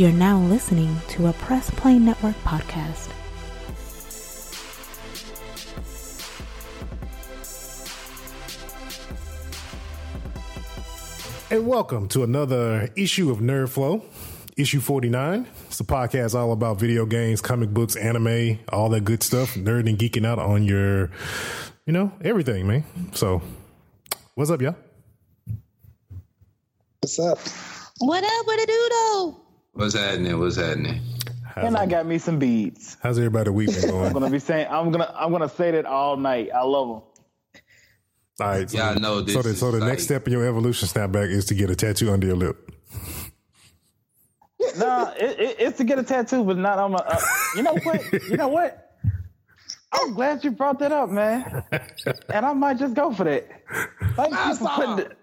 You're now listening to a Press Play Network podcast. And welcome to another issue of Nerd Flow, issue 49. It's a podcast all about video games, comic books, anime, all that good stuff, nerd and geeking out on your, you know, everything, man. So, what's up, y'all? What's up? What up? What a do though? What's happening? What's happening? How's, And I got me some beads. how's everybody week been I'm going? gonna be saying I'm gonna I'm gonna say that all night. I love them. All right. So, Yeah, I know this So the, so the like- next step in your evolution snapback is to get a tattoo under your lip. Nah, it, it, it's to get a tattoo, but not on my. Uh, you know what? You know what? I'm glad you brought that up, man. And I might just go for that. Thank you for putting it.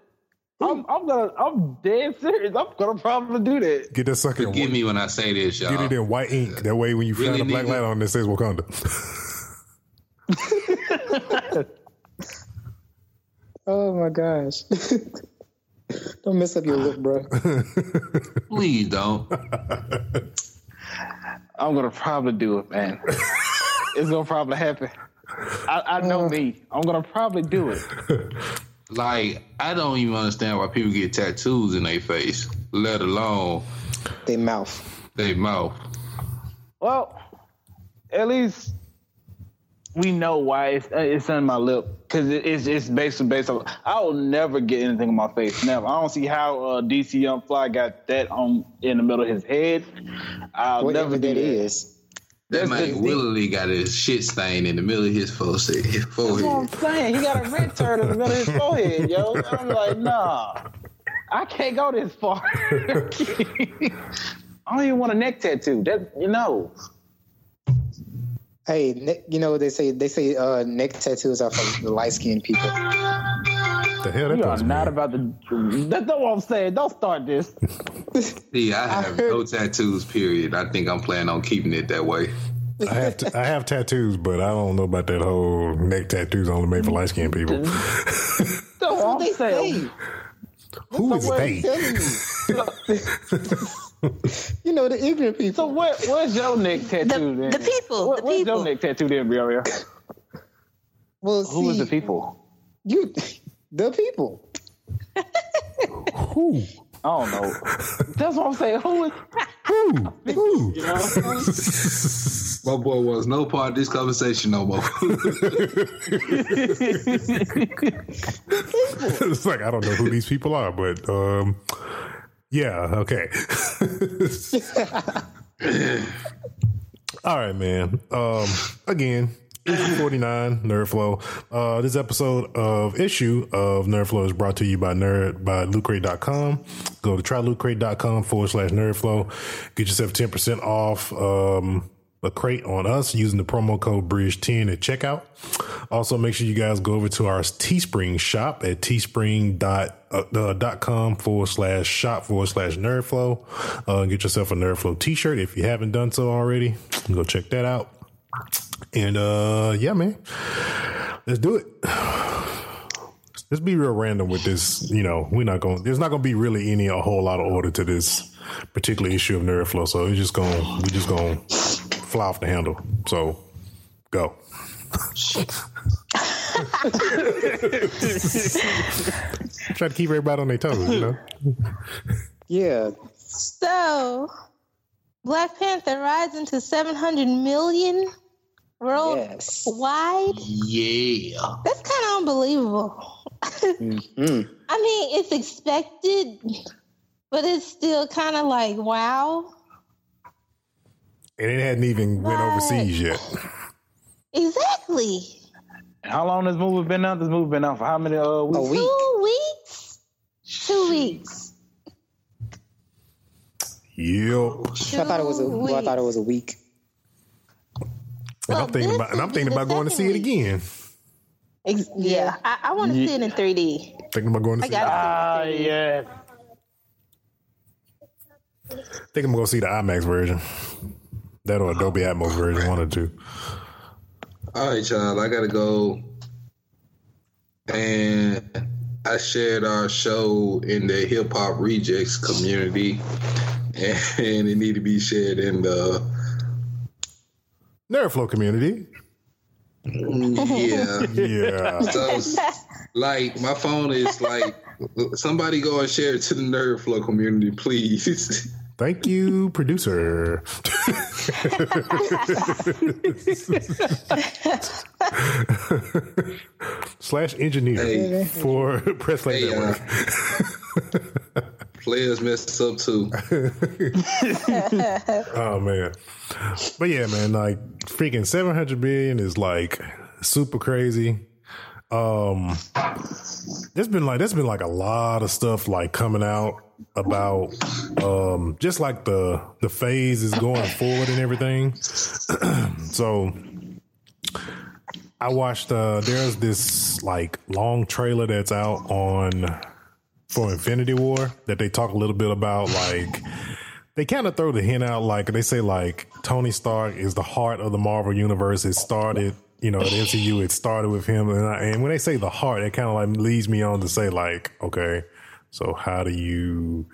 I'm, I'm gonna. I'm dead serious. I'm gonna probably do that. Get that sucker. in Forgive whi- me when I say this, y'all. Get it in white ink. That way, when you Really find a black need light it. on, it says Wakanda. Oh my gosh. Don't mess up your look, bro. Please don't. I'm gonna probably do it, man. it's gonna probably happen. I, I know uh. me. I'm gonna probably do it. Like, I don't even understand why people get tattoos in their face, let alone their mouth. their mouth. Well, at least we know why it's, uh, it's on my lip because it, it's it's based based on. I will never get anything on my face. Never. I don't see how uh, DC Young Fly got that on in the middle of his head. I'll Whatever never do that that. is. That That's man the- willingly got his shit stain in the middle of his forehead. his That's what I'm saying. He got a red turd in the middle of his forehead, yo. And I'm like, nah, I can't go this far. I don't even want a neck tattoo. That you know. Hey, ne- you know what they say? They say uh, neck tattoos are for the light skinned people. The hell that You are doesn't mean? about to. That's not what I'm saying. Don't start this. See, I have no tattoos, period. I think I'm planning on keeping it that way. I have t- I have tattoos, but I don't know about that whole neck tattoos only made for light skinned people. That's what I'm They say. Who is What I'm they? you. you know the ignorant people. So people. what? Where's your neck tattoo then? the people, What, the where's people. your neck tattoo then, Briaria? Well, Who is see, the people? You, the people. Who? I don't know. That's what I'm saying. Who is? Who? Who? You know? My boy wants no part of this conversation no more. it's like I don't know who these people are, but um, yeah, okay. All right, man. Um, again, issue forty nine, Nerd Flow. Uh, this episode of issue of Nerd Flow is brought to you by Nerd by LootCrate.com. Go to trylootcrate.com forward slash Nerd Flow. Get yourself ten percent off. Um, a crate on us using the promo code Bridge10 at checkout. Also, make sure you guys go over to our Teespring shop at teespring.com forward slash shop forward slash nerdflow. Uh, get yourself a Nerdflow t shirt if you haven't done so already. Go check that out. And uh, yeah, man, let's do it. Let's be real random with this. You know, we're not going. There's not going to be really any a whole lot of order to this particular issue of Nerd Flow. So it's just going. to We just going to fly off the handle. So go. Try to keep everybody on their toes. You know. Yeah. So, Black Panther rising to 700 million worldwide. Yes. yeah. That's kind of unbelievable. Mm. I mean, it's expected, but it's still kind of like, wow. And it hadn't even went overseas yet. Exactly. How long this movie been out? This movie been out for how many uh, weeks? A week. Two weeks? Two weeks. Yep. I thought it was a. Two Well, I thought it was a week. And I'm thinking about. And I'm thinking about going to see it again. Ex- yeah, I, I want to see it in 3D. Thinking about going to I see. It. got Ah, yeah. Think I'm going to see the IMAX version. That or Dolby Atmos version, one or two. All right, y'all. I gotta go. And I shared our show in the hip hop rejects community, and it need to be shared in the Nerdflow community. yeah. Yeah. So, like, my phone is like, somebody go and share it to the Nerd Flow community, please. Thank you, producer. Slash engineer Hey. for Press Play Hey, uh, Network. Players mess up too. Oh man. But yeah, man, like freaking 700 billion is like super crazy. Um there's been like there's been like a lot of stuff like coming out about um just like the the phase is going forward and everything. so I watched uh there's this like long trailer that's out on for Infinity War that they talk a little bit about like they kind of throw the hint out like they say like Tony Stark is the heart of the Marvel universe. It started, you know, the MCU. It started with him, and, I, and when they say the heart, it kind of like leads me on to say like, okay, so how do you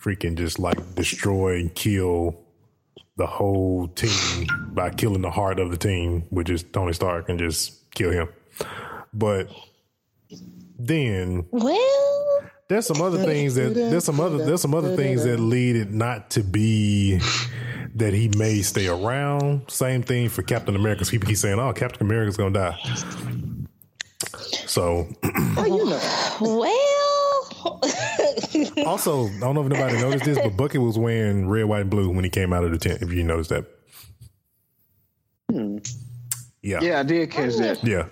freaking just like destroy and kill the whole team by killing the heart of the team, which is Tony Stark, and just kill him? But then Well, there's some other things that there's some other there's some other things that lead it not to be that he may stay around. Same thing for Captain America. People keep saying, "Oh, Captain America's gonna die." So, Oh, you know. well. also, I don't know if nobody noticed this, but Bucky was wearing red, white, and blue when he came out of the tent. If you noticed that, hmm. yeah, Yeah, I did catch that. yeah.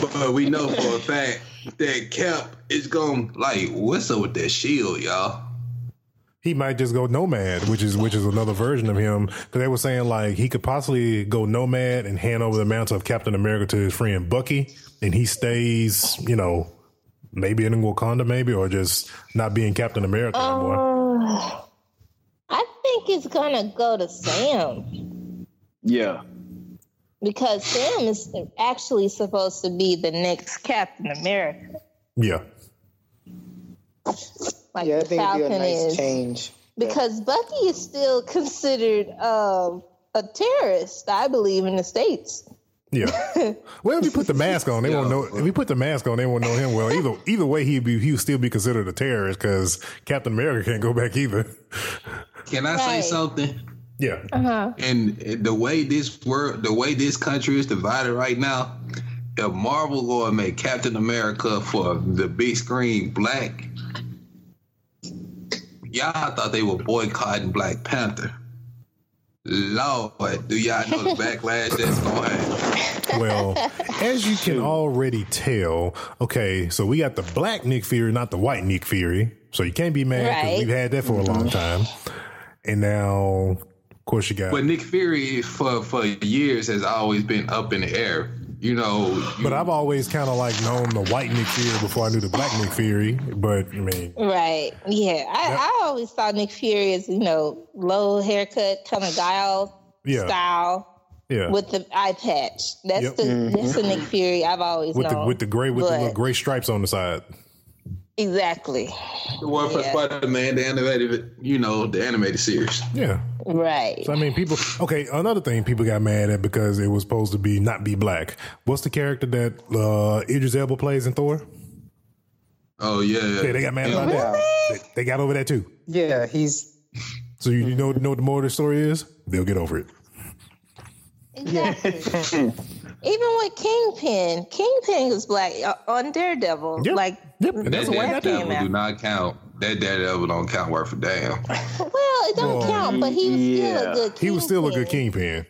But we know for a fact that Cap is going to like what's up with that shield, y'all? He might just go nomad, which is which is another version of him. Because they were saying like he could possibly go nomad and hand over the mantle of Captain America to his friend Bucky, and he stays, you know, maybe in Wakanda, maybe, or just not being Captain America anymore. Uh, I think it's gonna go to Sam Yeah. Because Sam is actually supposed to be the next Captain America, Yeah, like Yeah, I the think it'd be a Falcon nice is. change. Because Bucky is still considered um, a terrorist, I believe, in the states. yeah. well, if you put the mask on, they won't know. If you put the mask on, they won't know him. Well, either either way, he'd be he would still be considered a terrorist because Captain America can't go back either. Can I Right. say something? Yeah, Uh-huh. And the way this world, the way this country is divided right now, if Marvel go and make Captain America for the big screen black, y'all thought they were boycotting Black Panther. Lord, do y'all know the backlash that's going to happen? Well, as you can already tell, okay, so we got the black Nick Fury, not the white Nick Fury. So you can't be mad because Right. we've had that for a long time. And now, of course, you got. But Nick Fury for for years has always been up in the air. You know, you, But I've always kind of like known the white Nick Fury before I knew the black Nick Fury. But I mean, Right. Yeah. I, I always thought Nick Fury is, you know, low haircut kind of guile Yeah. style yeah, with the eye patch. That's Yep. the that's the mm-hmm. Nick Fury I've always with the with the gray with the But- little gray stripes on the side. Exactly. the one for Yeah. Spider Man, the animated, you know, the animated series. Yeah. Right. So I mean, people. Okay, another thing people got mad at because it was supposed to be not be black. What's the character that uh, Idris Elba plays in Thor? Oh yeah, Yeah, they got mad about that. They, they got over that too. Yeah, he's So you, you know know what the more the story is? They'll get over it. Exactly. Even with Kingpin, Kingpin was black uh, on Daredevil. Yep. Like, Yep, and that's That the way that that Daredevil do not count. That Daredevil don't count worth a damn. well, it don't Well, count, but he was still a good. Kingpin. He was still a good kingpin.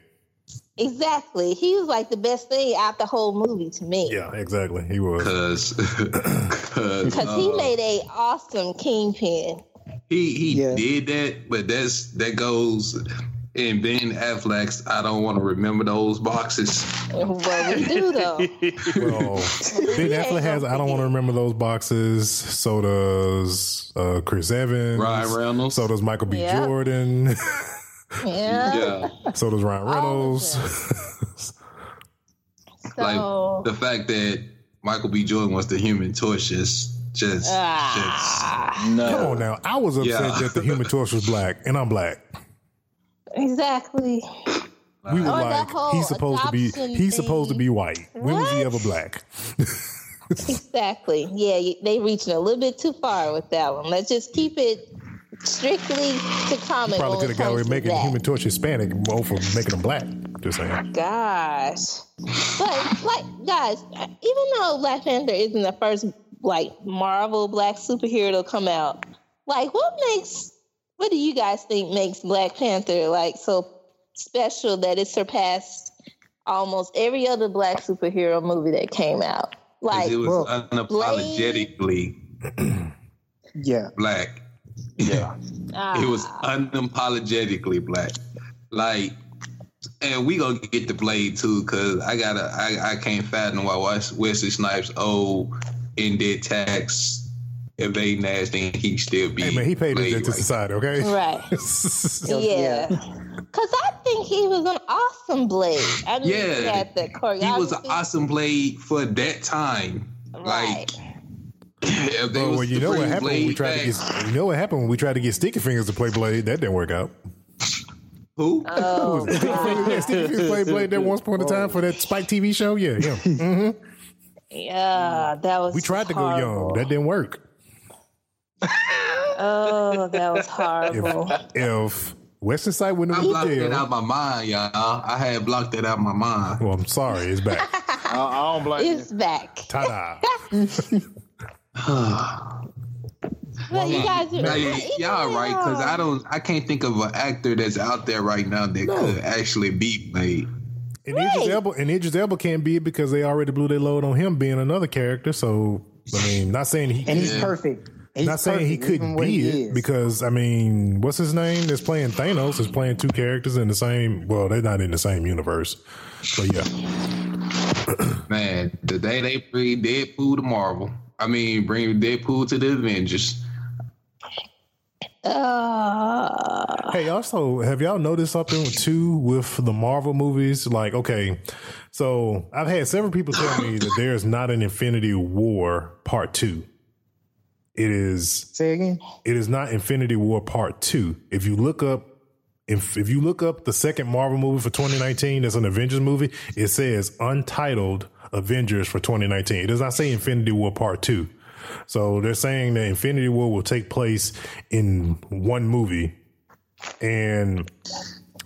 Exactly. He was like the best thing out the whole movie to me. Yeah, exactly. He was. Cause, cause Because he uh, made a awesome Kingpin. he he Yeah. did that, but that's that goes in Ben Affleck's. I don't want to remember those boxes. Well, we do though. Well, Ben Affleck has. I don't want to remember those boxes. So does uh, Chris Evans. Ryan Reynolds. So does Michael B. Yeah. Jordan. Yeah. yeah, so does Ryan All of Reynolds. So like the fact that Michael B. Jordan was the Human Torch just Just, Ah, No. Come on now. I was upset Yeah. that the Human Torch was black, and I'm black. Exactly. We were Or like, he's supposed to be he's supposed to be white. When was he ever black? Exactly. Yeah, you- they reaching a little bit too far with that one. Let's just keep it strictly to comic. Probably when could have got away making that. Human Torch Hispanic more for making him black. Just saying. Gosh. But like guys, even though Black Panther isn't the first like Marvel black superhero to come out, like what makes what do you guys think makes Black Panther like so special that it surpassed almost every other black superhero movie that came out? Like it was Well, unapologetically Yeah. black. Yeah. ah, It was unapologetically black. Like, and we gonna get the blade too, cause I gotta, I, I can't fathom why Wes- Wesley Snipes owe in dead tax evading ass thing he still be. Hey man, he paid his Blade debt to right society, okay? right. Yeah. Cause I think he was an awesome blade. I mean, he Yeah, had the choreography. He was an awesome blade for that time. Right. Like, if they Well, well, you know what happened when we Blade tried to get you know what happened when we tried to get Sticky Fingaz to play Blade? That didn't work out. who? Oh, Sticky Fingaz, yeah, Sticky Fingaz played Blade that once upon a time for that oh, Spike TV show. Yeah, yeah. Mm-hmm. yeah, that was. We tried to go young. That didn't work. Oh, that was horrible. If Western Side wouldn't I blocked that out of my mind, y'all. I had blocked that out of my mind. well, I'm sorry, it's back. I, I don't blame you. it's back. Ta-da. Well, you guys, Now, are, y- y'all right, because I don't, I can't think of an actor that's out there right now that could actually be Blade. And Idris Right. Elba and Idris Elba can't be it because they already blew their load on him being another character. So I mean, not saying he And he's perfect. He's not saying he couldn't be he it is. because I mean, what's his name that's playing Thanos is playing two characters in the same. Well, they're not in the same universe, but yeah, Man, the day they bring Deadpool to Marvel, I mean, bring Deadpool to the Avengers. uh, Hey, also, have y'all noticed something too with the Marvel movies? Like, okay, so I've had several people tell me that there's not an Infinity War Part Two. It is Say again. it is not Infinity War Part Two. If you look up if if you look up the second Marvel movie for 2019, that's an Avengers movie, it says untitled Avengers for 2019. It does not say Infinity War Part Two. So they're saying that Infinity War will take place in one movie. And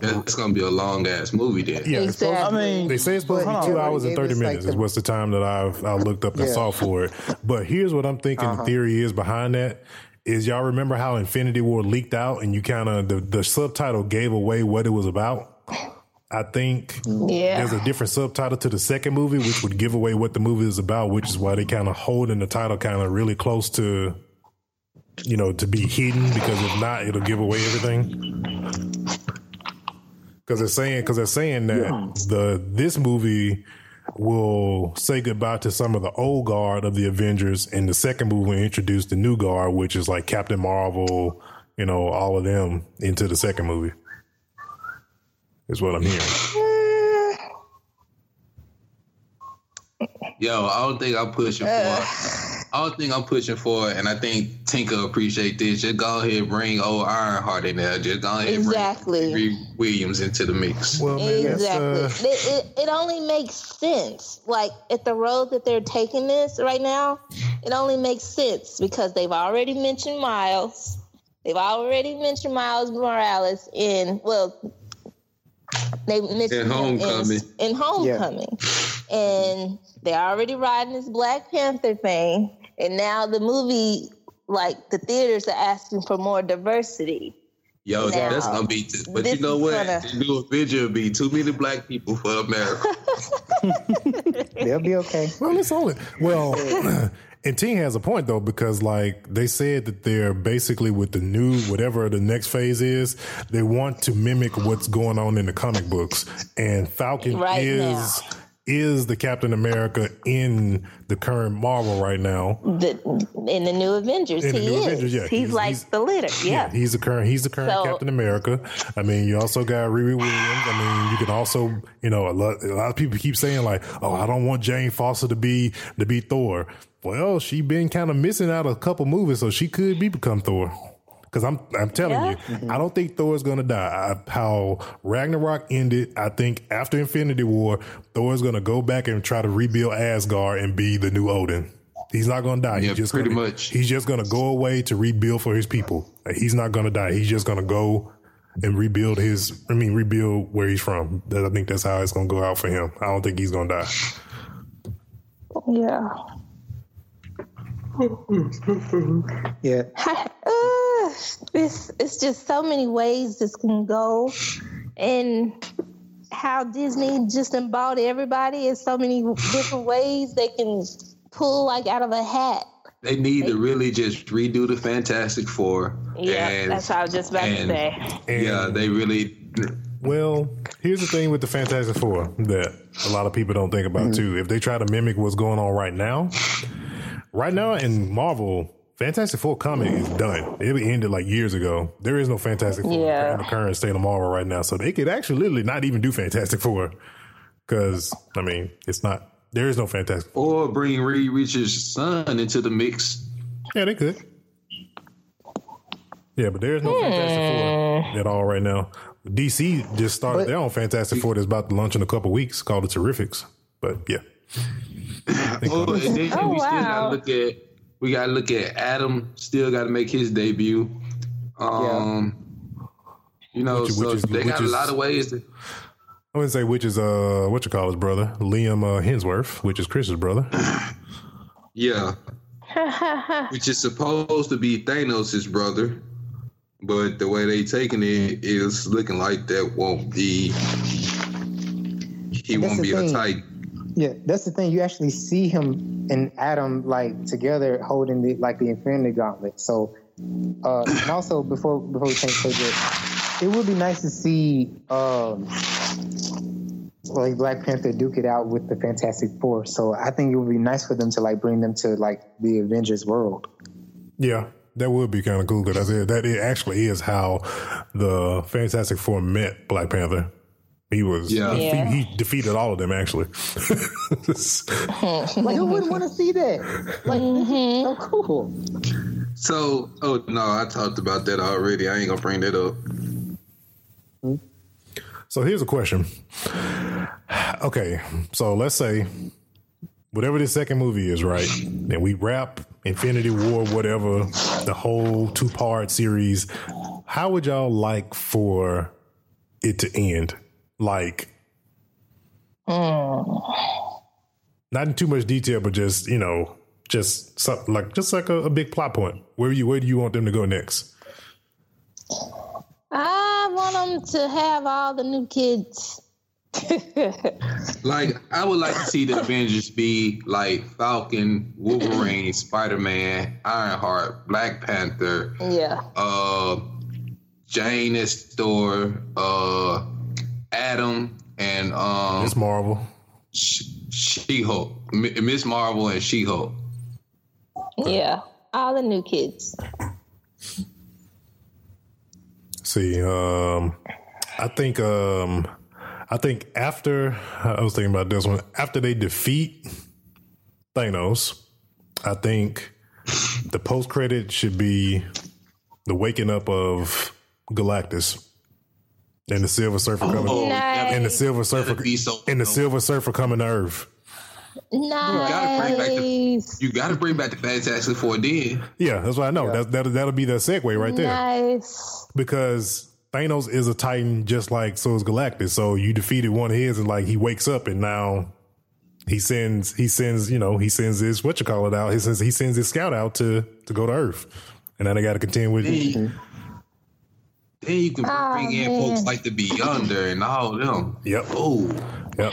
It's gonna be a long ass movie then. yeah, it's supposed- I mean, they say it's supposed to be two hours and 30 us, like, minutes is what's the time that I've I looked up and Yeah. saw for it. But here's what I'm thinking Uh-huh. the theory is behind that. Is y'all remember how Infinity War leaked out and you kind of the, the subtitle gave away what it was about? I think yeah. there's a different subtitle to the second movie, which would give away what the movie is about, which is why they kind of holding the title kind of really close to, you know, to be hidden because if not, it'll give away everything. Because they're saying, because they're saying that the this movie will say goodbye to some of the old guard of the Avengers, and the second movie will introduce the new guard, which is like Captain Marvel, you know, all of them into the second movie. Is what I'm hearing. Yo, I don't think I'm pushing for. I don't think I'm pushing for, it, and I think Tinker appreciate this. Just go ahead and bring old Ironheart in there. Just go ahead and Exactly. bring Riri Williams into the mix. Well, man, Exactly. uh, it, it, it only makes sense. Like at the road that they're taking this right now, it only makes sense because they've already mentioned Miles. They've already mentioned Miles Morales in well, they mentioned In Homecoming. In, in Homecoming, and they're already riding this Black Panther thing, and now the movie, like the theaters are asking for more diversity. Yo, Now, that's gonna be. But you know what? gonna- The new Avenger will be too many black people for America. They'll be okay. Well, it's only well, and Ting has a point though because like they said that they're basically with the new whatever the next phase is, they want to mimic what's going on in the comic books, and Falcon Right is now. Is the Captain America in the current Marvel right now. The, in the new Avengers, In he new is. Avengers, yeah, he's, he's- like he's- the leader. Yeah. he's the current. He's the current So- Captain America. I mean, you also got Riri Williams. I mean, you can also, you know, a lot, a lot of people keep saying like, "Oh, I don't want Jane Foster to be to be Thor." Well, she been kind of missing out a couple movies, so she could be become Thor. Because I'm, I'm telling Yeah. you, I don't think Thor's gonna die. I, how Ragnarok ended, I think after Infinity War, Thor's gonna go back and try to rebuild Asgard and be the new Odin. He's not gonna die. Yeah, he's just pretty gonna, much. He's just gonna go away to rebuild for his people. Like, He's not gonna die. He's just gonna go and rebuild his. I mean, rebuild where he's from. That- I think that's how it's gonna go out for him. I don't think he's gonna die. Yeah. Yeah. Uh, It's it's just so many ways this can go, and how Disney just bought everybody in so many different ways they can pull like out of a hat. They need to really just redo the Fantastic Four. Yeah, and- that's what I was just about to say. And- Yeah, they really. Well, here's the thing with the Fantastic Four that a lot of people don't think about mm-hmm. too. If they try to mimic what's going on right now, right now in Marvel, Fantastic Four comic is done. It ended like years ago. There is no Fantastic Four Yeah. in the current state of Marvel right now, so they could actually literally not even do Fantastic Four because I mean it's not. There is no Fantastic Four. Or bring Reed Richards' son into the mix. Yeah, they could. Yeah, but there is no Fantastic Four hmm. at all right now. DC just started But- their own Fantastic Four that's about to launch in a couple weeks called the Terrifics. But yeah. Oh, and then Oh, we still wow. gotta look at we gotta look at Adam. Still got to make his debut. Um, you know, Which- so which is- they which got a lot of ways to. I wouldn't say which is uh what you call his brother, Liam uh, Hemsworth, which is Chris's brother. Yeah, which is supposed to be Thanos' brother, but the way they taking it is looking like that won't be. He won't be a thing. Yeah, that's the thing. You actually see him and Adam like together holding the like the Infinity Gauntlet. So, uh, and also before before we change subject, it would be nice to see um, like Black Panther duke it out with the Fantastic Four. So I think it would be nice for them to like bring them to like the Avengers world. Yeah, that would be kind of cool because that it actually is how the Fantastic Four met Black Panther. He was Yeah. he, Yeah. he defeated all of them actually. Like who wouldn't want to see that? Like this is so cool. So, oh no, I talked about that already. I ain't gonna bring that up. So here's a question. Okay, so let's say whatever this second movie is, right? And we wrap Infinity War, whatever, the whole two part series. How would y'all like for it to end? Like, not in too much detail, but just you know, just something like just like a, a big plot point. Where you where do you want them to go next? I want them to have all the new kids. Like, I would like to see the Avengers be like Falcon, Wolverine, Spider Man, Ironheart, Black Panther, yeah. uh, Jane as Thor, uh, Adam, and um, Miss Marvel. She Hulk, Miss Marvel, and She Hulk. Yeah. All the new kids. See, um, I think, um, I think after I was thinking about this one, after they defeat Thanos, I think the post credit should be the waking up of Galactus and the Silver Surfer coming, Oh, Nice. and the Silver Surfer, be so and the. Silver Surfer coming to Earth. gotta bring back the- Nice. You got to bring back the Fantastic Four then. Yeah, that's what I know. That, that that'll be the segue right there. Nice. because Thanos is a Titan just like so is Galactus. So you defeated one of his, and like he wakes up, and now he sends he sends you know he sends his what you call it out. He sends he sends his scout out to to go to Earth, and now they got to contend with. Then, then you can Oh, bring in man. folks like the Beyonder and all of them. Yep. Oh, Yep.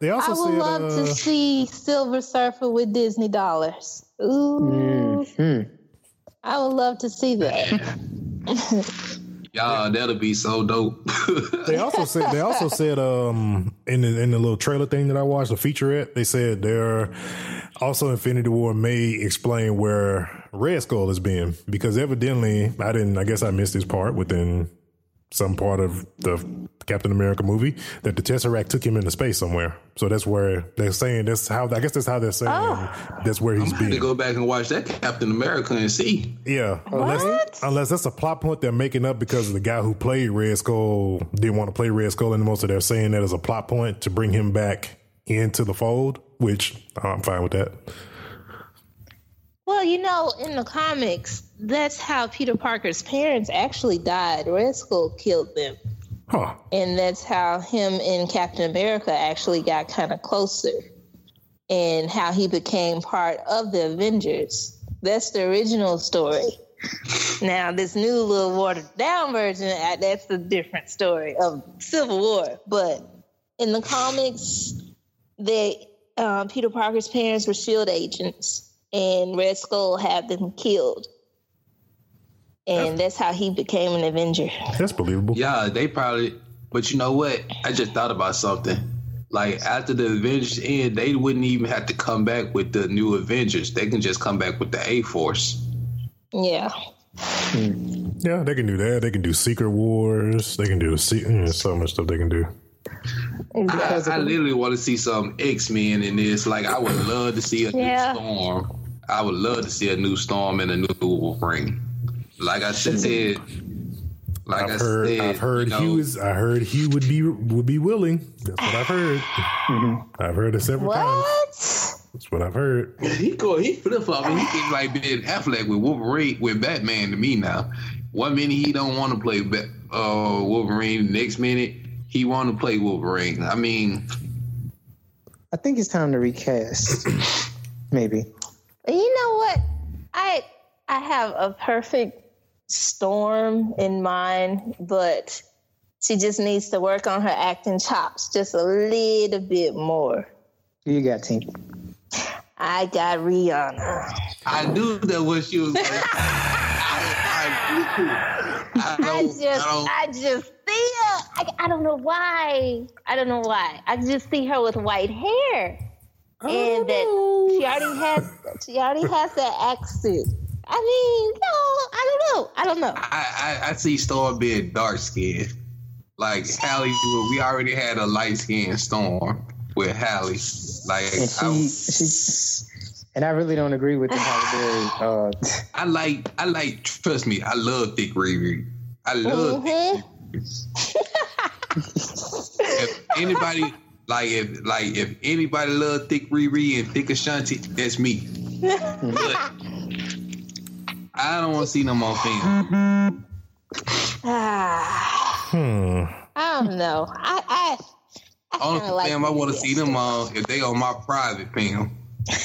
They also I would said love uh, to see Silver Surfer with Disney dollars. Ooh. Hmm. I would love to see that. Y'all, that'll be so dope. They also said they also said um in the in the little trailer thing that I watched, the featurette, they said they're also Infinity War may explain where Red Skull has been because evidently I didn't I guess I missed this part within some part of the Captain America movie that the Tesseract took him into space somewhere. So that's where they're saying that's how I guess that's how they're saying oh. that's where he's I'm to go back and watch that Captain America and see. Yeah, unless unless that's a plot point they're making up because the guy who played Red Skull didn't want to play Red Skull anymore, so they're saying that as a plot point to bring him back into the fold. Which I'm fine with that. Well, you know, in the comics, that's how Peter Parker's parents actually died. Red Skull killed them. Huh? And that's how him and Captain America actually got kind of closer and how he became part of the Avengers. That's the original story. Now, this new little watered down version, uh, that's a different story of Civil War. But in the comics, they um, Peter Parker's parents were SHIELD agents, and Red Skull had them killed. And that's how he became an Avenger. That's believable. Yeah, they probably. But you know what? I just thought about something. Like after the Avengers end, they wouldn't even have to come back with the new Avengers. They can just come back with the A Force. Yeah. Yeah, they can do that. They can do Secret Wars. They can do se- mm, so much stuff they can do. I, I literally want to see some X Men in this. Like I would love to see a Yeah. new Storm. I would love to see a new Storm and a new Wolverine. Like I said, like I I've heard. said, I've heard you know, he was. I heard he would be would be willing. That's what I've heard. I've heard it several times. That's what I've heard. He go he flip flop. He think like Ben Affleck with Wolverine with Batman to me now. One minute he don't want to play uh, Wolverine. Next minute he want to play Wolverine. I mean, I think it's time to recast. Maybe. You know what? I I have a perfect storm in mind, but she just needs to work on her acting chops just a little bit more. Who you got, team? I got Rihanna. I knew that what she was. Like, I, I, I, I just, I I just see her. I, I don't know why. I don't know why. I just see her with white hair, and that she already has, she already has that accent. I mean, no, I don't know. I. I, I, I see Storm being dark skinned. Like Halle, we already had a light skinned Storm with Halle. Like And I, she, she, and I really don't agree with the Halle Berry. Uh, I like, I like. Trust me, I love Thick Riri. I love. Mhm. if anybody like if like if anybody love Thick Riri and Thick Ashanti, that's me. But I don't want to see no more film. Ah, Hmm. I don't know. I, I, I Only kinda like film I want to see them on if they on my private film.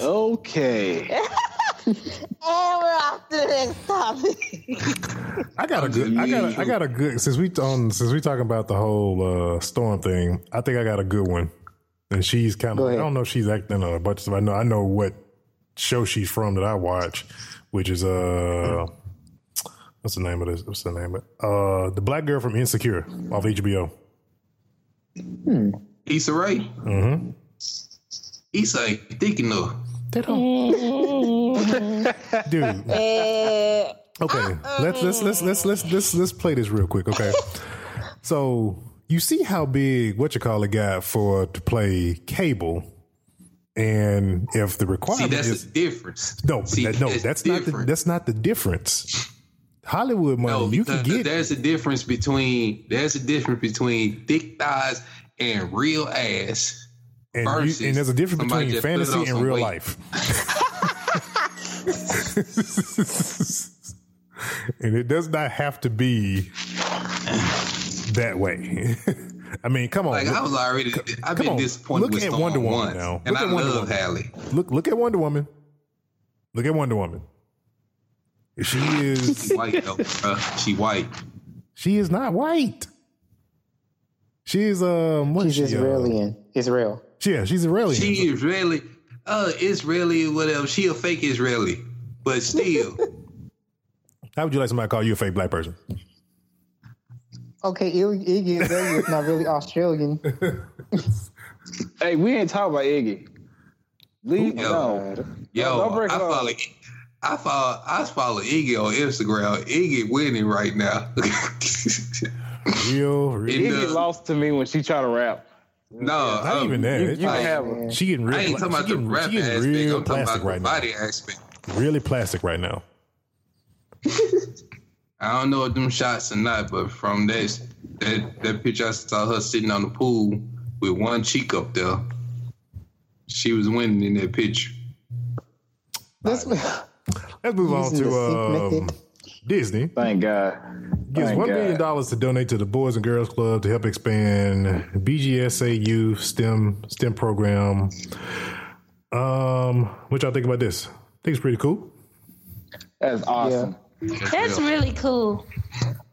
Okay. And we're off to the next topic. I got a good. I got. A, I got a good. Since we on. Since we talking about the whole uh, storm thing, I think I got a good one. And she's kind of. I don't know if she's acting on a bunch of. I know. I know what show she's from that I watch, which is uh, what's the name of this? What's the name of it? Uh, the black girl from Insecure off HBO. Issa Rae. Mm-hmm. Issa ain't thick enough. They don't. Dude. Okay, let's let's let's let's let's let's let's play this real quick. Okay, so you see how big what you call it got for to play cable, and if the requirement See, that's is the difference. no, See, that, no, that's not the, that's not the difference. Hollywood money, No, you can get there's a difference between there's a difference between thick thighs and real ass. and, you, versus and there's a difference between fantasy and real weight. life. and it does not have to be that way. I mean, come on. Like look- I was already, I've come been on, disappointed look with at Storm Wonder Woman once, now. and Look I at Wonder love Woman. Halle. Look, look at Wonder Woman. Look at Wonder Woman. She is. White though, bruh. She white. she is not white. She is um. What is she's she? uh, Israeli. Israel. yeah, she's Israeli. She is really, uh, Israeli or whatever. She a fake Israeli, but still, How would you like somebody to call you a fake black person? Okay, Iggy Iggy Azalea is not really Australian. Hey, we ain't talking about Iggy. Leave Yo. no. Yo, Don't break I it off. follow, I follow, I follow Iggy on Instagram. Iggy winning right now. Real, real. Iggy the- lost to me when she tried to rap. no, Not um, even that. You, you like- have she getting real. I ain't talking she about the getting, rap she getting aspect. real I'm talking plastic about the right now. body aspect. Really plastic right now. I don't know if them shots or not, but from that that that picture I saw her sitting on the pool with one cheek up there. She was winning in that picture. Let's Let's move on to um. Disney. Thank God. Gives Thank one million dollars to donate to the Boys and Girls Club to help expand BGSA youth STEM STEM program. Um, what y'all think about this? I think it's pretty cool. That's awesome. That's really cool.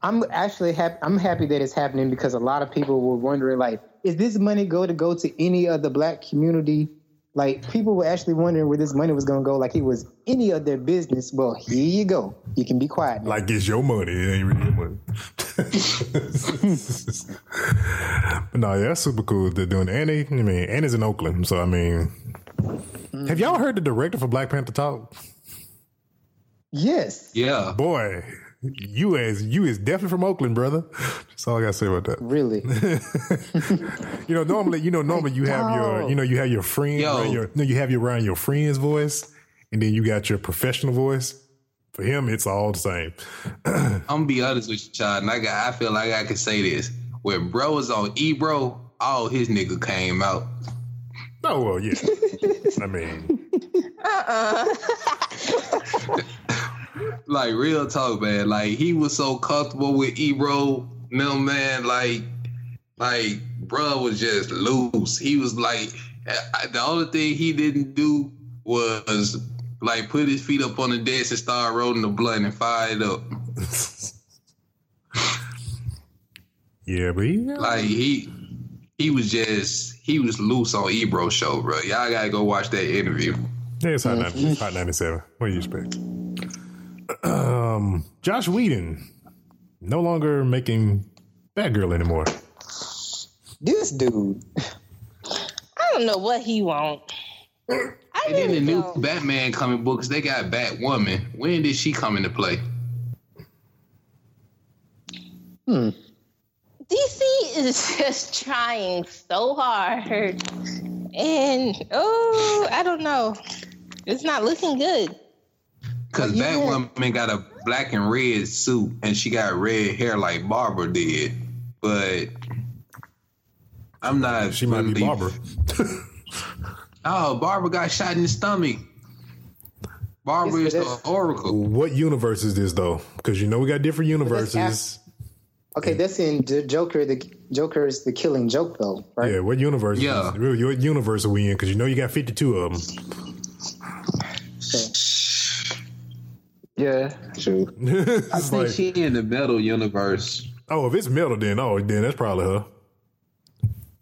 I'm actually happy. I'm happy that it's happening because a lot of people were wondering, like, is this money go to go to any of the black community? Like, people were actually wondering where this money was going to go. Like, it was any of their business. Well, here you go. You can be quiet. now. Like it's your money. It ain't really your money. but no, yeah, that's super cool. They're doing and they, I mean, and it's in Oakland. So I mean, have y'all heard the director for Black Panther talk? Yes, Yeah. Boy, you as you is definitely from Oakland, brother. That's all I gotta say about that. really. You know, normally, you know, normally you have your, you know, you have your friend, Yo. around your, no, you have your around your friend's voice, and then you got your professional voice. For him, it's all the same. I'm gonna be honest with y'all, and I got I feel like I can say this. When bro was on Ebro, all his nigga came out. Oh well, yeah. I mean, uh-uh. Like real talk, man. Like he was so comfortable with Ebro, no man. Like, like bro was just loose. He was like, I- the only thing he didn't do was like put his feet up on the desk and start rolling the blunt and fire it up. yeah, but he, Like he, he was just he was loose on Ebro show, bro. Y'all gotta go watch that interview. Yeah, it's hot, mm-hmm. 90, it's hot 97. What do you expect? Um, Joss Whedon, no longer making Batgirl anymore. This dude. I don't know what he want. I And then really the new don't. Batman comic books, they got Batwoman. When did she come into play? Hmm. DC is just trying so hard, and oh, I don't know. It's not looking good. Because Yeah. woman got a black and red suit and she got red hair like Barbara did. But I'm not. She might be Barbara. Oh, Barbara got shot in the stomach. Barbara Yes, is it the. Oracle. What universe is this though? Because you know we got different universes. Okay, that's in J- Joker. The Joker is the killing joke, though, right? Yeah, what universe? Yeah. Is, what universe are we in? Because you know you got fifty-two of them. Yeah, true. I think she in the metal universe. Oh, if it's metal, then oh, then that's probably her.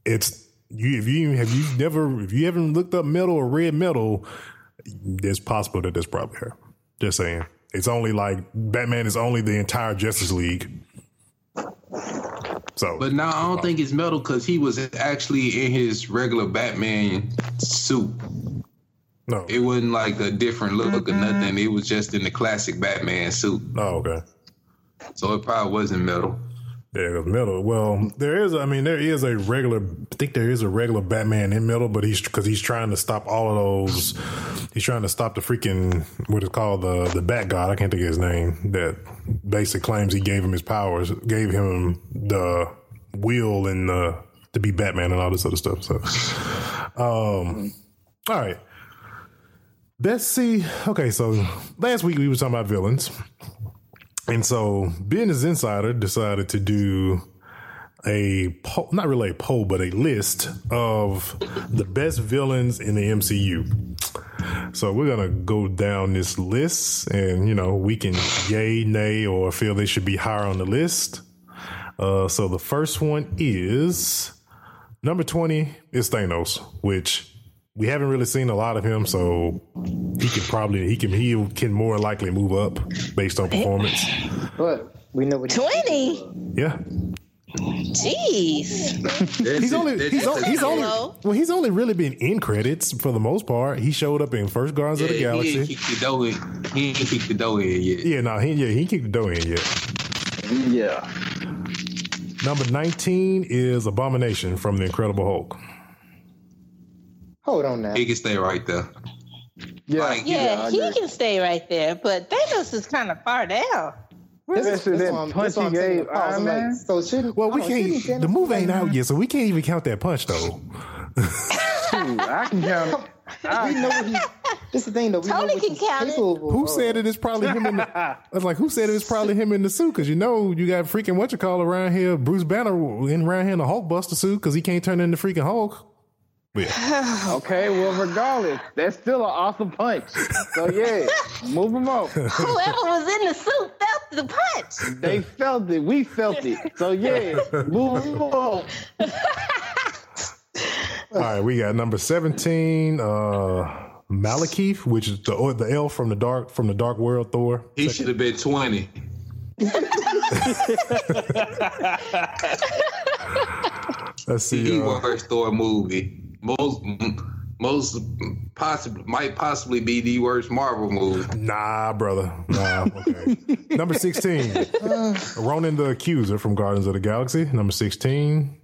It's you. If you have you never if you haven't looked up metal or read metal, it's possible that that's probably her. Just saying. It's only like Batman is only the entire Justice League. So, But now I don't think it's metal because he was actually in his regular Batman suit. No. It wasn't like a different look or nothing. It was just in the classic Batman suit. oh, okay. So it probably wasn't metal. Yeah, 'cause metal. Well, there is. I mean, there is a regular. I think there is a regular Batman in metal, but he's because he's trying to stop all of those. He's trying to stop the freaking what is called the the Bat God. I can't think of his name. That basically claims he gave him his powers, gave him the will and the to be Batman and all this other stuff. So, um, all right. Let's see. Okay, so last week we were talking about villains. And so Business Insider decided to do a poll, not really a poll, but a list of the best villains in the MCU. So we're gonna go down this list, and you know we can yay, nay, or feel they should be higher on the list. Uh, so the first one is number twenty is Thanos, which we haven't really seen a lot of him, so he can probably he can he can more likely move up based on performance. But we know what he- Twenty. Yeah, Jeez. He's only he's, only he's only well he's only really been in credits for the most part. He showed up in First Guardians of the Yeah, he Galaxy. kicked the door in. He ain't kicked the door in yet. Yeah, no, he yeah he kicked the door in yet. Yeah. Number nineteen is Abomination from the Incredible Hulk. Hold on now. He can stay right there. Yeah. Like, Yeah, I he can stay right there, but Thanos is kind of far down. Especially that why I'm- punch he gave. Iron Man. Like, so shouldn't Well, we oh, can't. shouldn't The move ain't out yet, so we can't even count that punch though. Shoot, I can count. We know what he. This is the thing though. We Tony what can count it. Who of. said it is probably him in the? I was like, who said it was probably him in the suit? Because you know you got freaking what you call around here, Bruce Banner in around here in the Hulkbuster suit because he can't turn into freaking Hulk. But yeah. Okay, well, regardless, that's still an awesome punch. So yeah, move them up. Whoever was in the suit felt the punch. They felt it. We felt it. So yeah, move them up. All right, we got number seventeen, uh, Malekith, which is the or the elf from the dark from the Dark World Thor. He should have been 20. Let's see. The Uh, worst Thor movie. Most, most possibly might possibly be the worst Marvel movie. nah, brother. Nah. Okay. number sixteen, Ronan the Accuser from Guardians of the Galaxy. Number sixteen,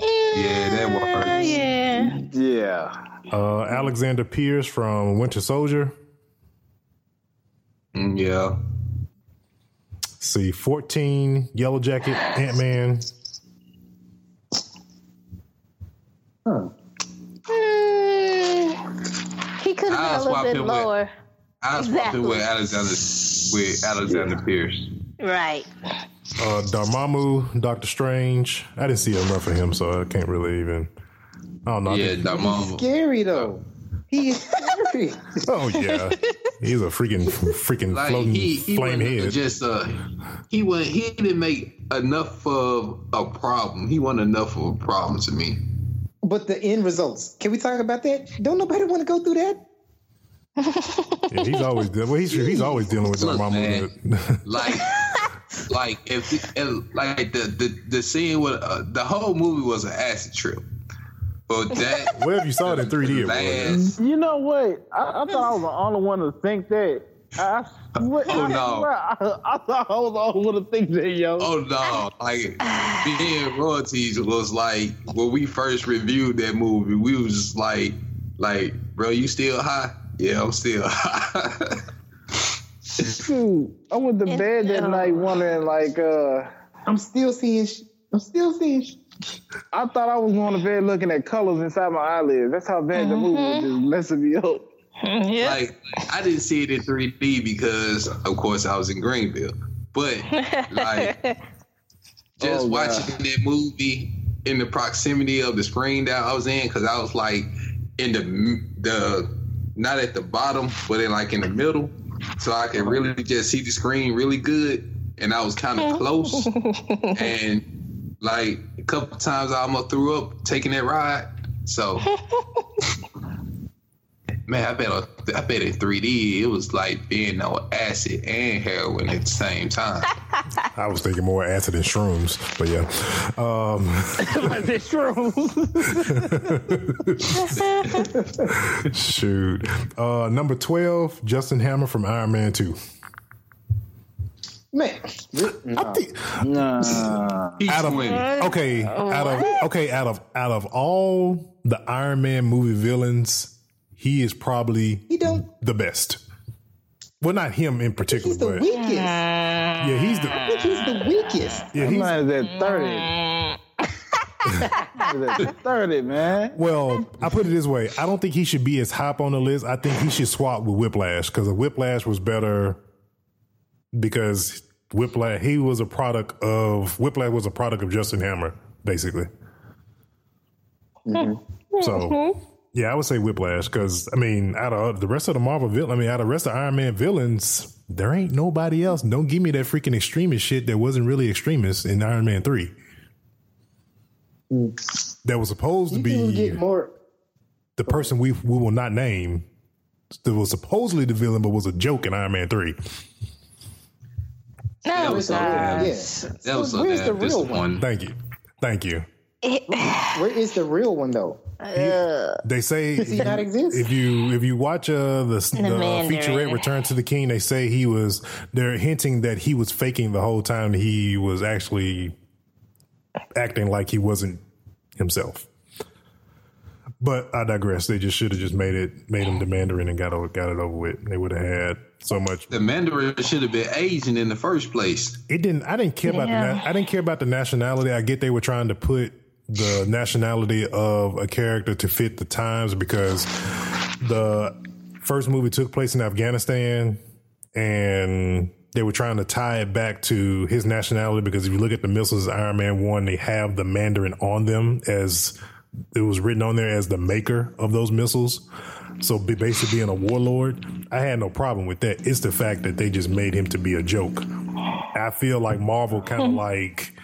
Yeah, that Uh, works. yeah. Yeah. uh, Alexander Pierce from Winter Soldier. Mm, Yeah. see, 14, Yellow Jacket, Ant Man. Mm, he could have been a little bit him with- lower. I was exactly. Exactly. with Alexander with Alexander Pierce. Right. Uh, Dormammu, Doctor Strange. I didn't see enough of him, so I can't really even. I don't know. I Yeah, think- Dormammu. Scary though. He is scary. oh yeah, he's a freaking freaking Like floating he, he flame wasn't head. just uh he was he didn't make enough of a problem. He wasn't enough of a problem to me. But the end results. Can we talk about that? Don't nobody want to go through that. Yeah, he's always well, he's he's always dealing with Look, Dormammu. Like like if and like the the the scene with uh, the whole movie was an acid trip. But that well, if you saw it in 3D, last You know what? I, I thought I was the only one to think that. I swear, Oh, I, no. swear, I, I thought I was the only one to think that, yo. Oh no! Like being royalties was like when we first reviewed that movie, we was just like, like, bro, you still high? Yeah, I'm still high. Shoot, I went to And- bed that night wondering, like, uh, I'm still seeing. Sh- I'm still seeing. Sh- I thought I was going to bed looking at colors inside my eyelids. That's how bad the movie was just messing me up. Yeah. like I didn't see it in 3D because, of course, I was in Greenville. But like oh, just Oh, watching that movie in the proximity of the screen that I was in, because I was like in the the not at the bottom, but in like in the middle, so I could really just see the screen really good, and I was kind of close, and like a couple times I almost threw up taking that ride. So, man, I bet I bet in 3D it was like being on acid and heroin at the same time. I was thinking more acid and shrooms, but yeah. Um, it's true. shoot, uh, number 12, Justin Hammer from Iron Man 2. Man, I think, nah. He's out of okay, out of okay, out of out of all the Iron Man movie villains, he is probably he don't. the best. Well, not him in particular, He's the but weakest. yeah, he's the I think he's the weakest. yeah, I'm he's not at 30. At 30, man. well. I put it this way: I don't think he should be as high on the list. I think he should swap with Whiplash because Whiplash was better because Whiplash he was a product of Whiplash was a product of Justin Hammer, basically. Mm-hmm. So mm-hmm. Yeah, I would say Whiplash because I mean, out of the rest of the Marvel villain, I mean, out of the rest of Iron Man villains, there ain't nobody else. Don't give me that freaking extremist shit that wasn't really extremist in Iron Man three. That was supposed to You can be get more. the person we we will not name that was supposedly the villain, but was a joke in Iron Man three. That No, was so guys. Yes. That was so Where's the real one? disappointing. Thank you, thank you. Where is the real one though? They say he not exist? if you if you watch uh the, the Mandarin. featurette Return to the King, they say he was they're hinting that he was faking the whole time. He was actually acting like he wasn't himself. But I digress. They just should have just made it made him the Mandarin and got over, got it over with. They would have had so much. The Mandarin should have been Asian in the first place. It didn't. I didn't care about the. I didn't care about the nationality. I get they were trying to put the nationality of a character to fit the times because the first movie took place in Afghanistan, and they were trying to tie it back to his nationality because if you look at the missiles Iron Man one, they have the Mandarin on them as it was written on there as the maker of those missiles. So basically being a warlord, I had no problem with that. It's the fact that they just made him to be a joke. I feel like Marvel kind of hmm. like,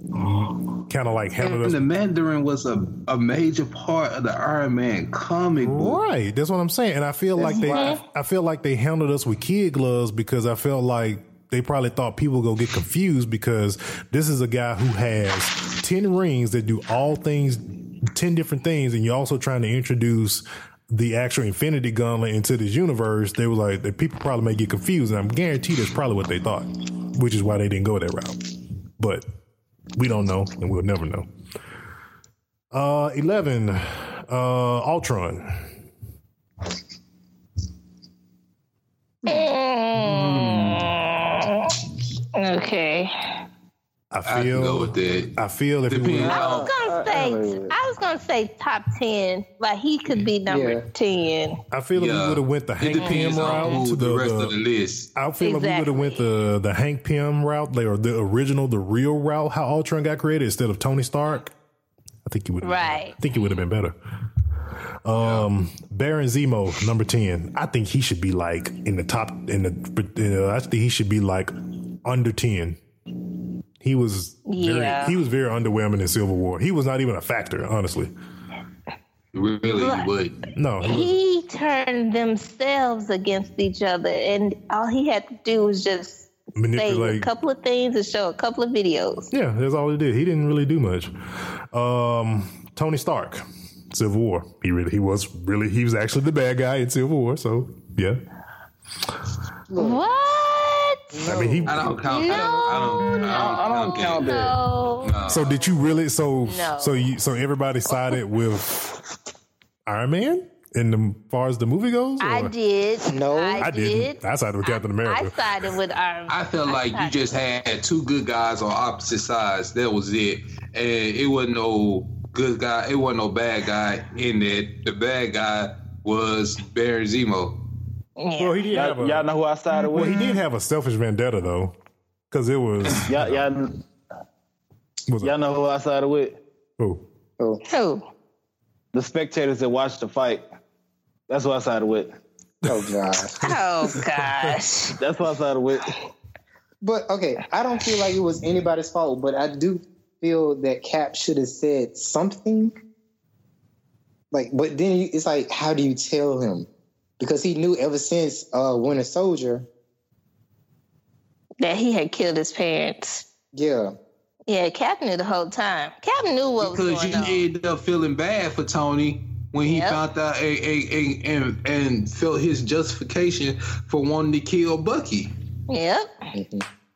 kind of like handled And the Mandarin was a, a major part of the Iron Man comic book. Right, that's what I'm saying. And I feel like they, I, I feel like they handled us with kid gloves because I felt like they probably thought people go get confused because this is a guy who has ten rings that do all things, ten different things, and you're also trying to introduce the actual Infinity Gauntlet into this universe. They were like, the people probably may get confused, and I'm guaranteed that's probably what they thought, which is why they didn't go that route. But we don't know, and we'll never know. Uh, eleven, uh, Ultron. Okay. I I can go feel. with that. I feel if it Depending was, I was gonna say I was gonna say top ten. Like he could be number Yeah. ten. I feel if we would have went the Hank Pym route to the, the, rest the- of the list. I feel like we would have went the the Hank Pym route, like, or the original, the real route, how Ultron got created instead of Tony Stark. I think you would. Right. I think he would have been better. Um, Baron Zemo, number ten. I think he should be like in the top. In the, uh, I think he should be like under ten. He was very, Yeah. he was very underwhelming in Civil War. He was not even a factor, honestly. Really, you would. No, he He turned themselves against each other, and all he had to do was just say a couple of things and show a couple of videos. Yeah, that's all he did. He didn't really do much. Um, Tony Stark, Civil War. He really, he was really, he was actually the bad guy in Civil War. So yeah, What? I mean, he. I don't count. I don't. I don't, I don't count that. No. So did you really? So No. so you so everybody sided with Iron Man in the far as the movie goes? I did. No. I, I did. didn't. I sided with Captain I America. I sided with Iron. Man. I felt like you just had two good guys on opposite sides. That was it, and it wasn't no good guy. It wasn't no bad guy in it. The bad guy was Baron Zemo. Yeah. well, he did have Y'all, a. y'all know who I sided with. well, with? he did have a selfish vendetta though, because it was. Y'all, y'all, was y'all know who I sided with? Who? Oh, Who? The spectators that watched the fight. That's who I sided with. oh God. Oh gosh. That's who I sided with. But okay, I don't feel like it was anybody's fault, but I do feel that Cap should have said something. Like, but then you, it's like, how do you tell him? Because he knew ever since uh, Winter Soldier. that he had killed his parents. Yeah, Yeah, Cap knew the whole time. Cap knew what was Because you ended up feeling bad for Tony when he Yep. found out and, and, and, and felt his justification for wanting to kill Bucky. Yep.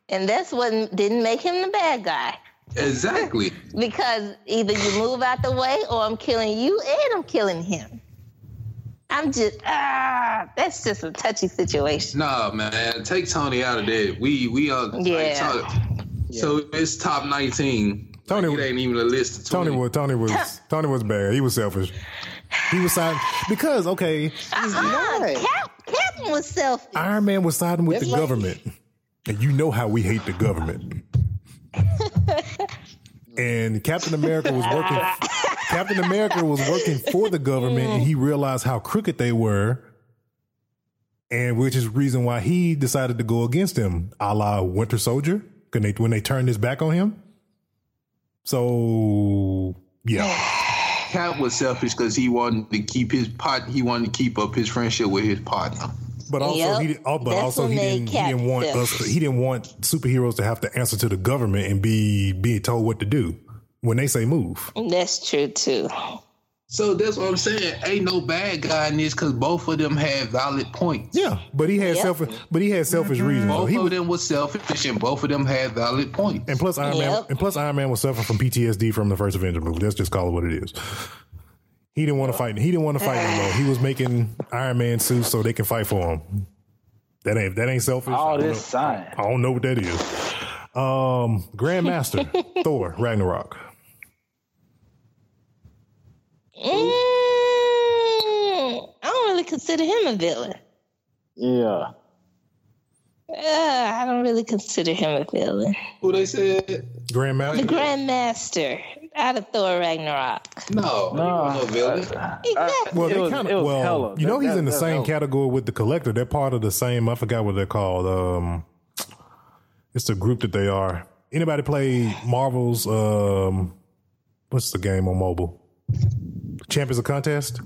And that's what didn't make him the bad guy. Exactly. Because either you move out the way or I'm killing you and I'm killing him. I'm just ah, that's just a touchy situation. nah, man, take Tony out of that. We we are. like, Yeah. So it's top nineteen. Tony- Like, it ain't even a list. Of Tony was Tony was Tony was bad. He was selfish. He was siding because okay, Uh-uh. not. Cap Captain was selfish. Iron Man was siding with That's the like- government, and you know how we hate the government. and Captain America was working. Captain America was working for the government, and he realized how crooked they were, and which is the reason why he decided to go against them, a la Winter Soldier. When they when they turned his back on him. So yeah, Cap was selfish because he wanted to keep his pot. He wanted to keep up his friendship with his partner. But also, Yep. he did, oh, but also he didn't, he didn't want us. He didn't want superheroes to have to answer to the government and be being told what to do when they say move. That's true too. So that's what I'm saying. Ain't no bad guy in this because both of them had valid points. Yeah, but he had Yep. selfish. But he had selfish reasons. though. Both He of was, them was selfish, and both of them had valid points. and plus Iron Man. And plus Iron Man was suffering from PTSD from the first Avenger movie. Let's just call it what it is. He didn't want to fight. He didn't want to fight anymore. He was making Iron Man suits so they can fight for him. That ain't that ain't selfish. I All this know- sign. I don't know what that is. Um, Grandmaster Thor Ragnarok. Mm, I don't really consider him a villain. Yeah. Uh, I don't really consider him a villain. Who they said? Grandmaster. The Grandmaster. Grandmaster out of Thor Ragnarok. No, No. no villain. Exactly. Well, they was- kind of. well, hella. you know, That- he's in the same hella. category with the Collector. They're part of the same. I forgot what they're called. Um, it's the group that they are. Anybody play Marvel's? Um, what's the game on mobile? Champions of Contest.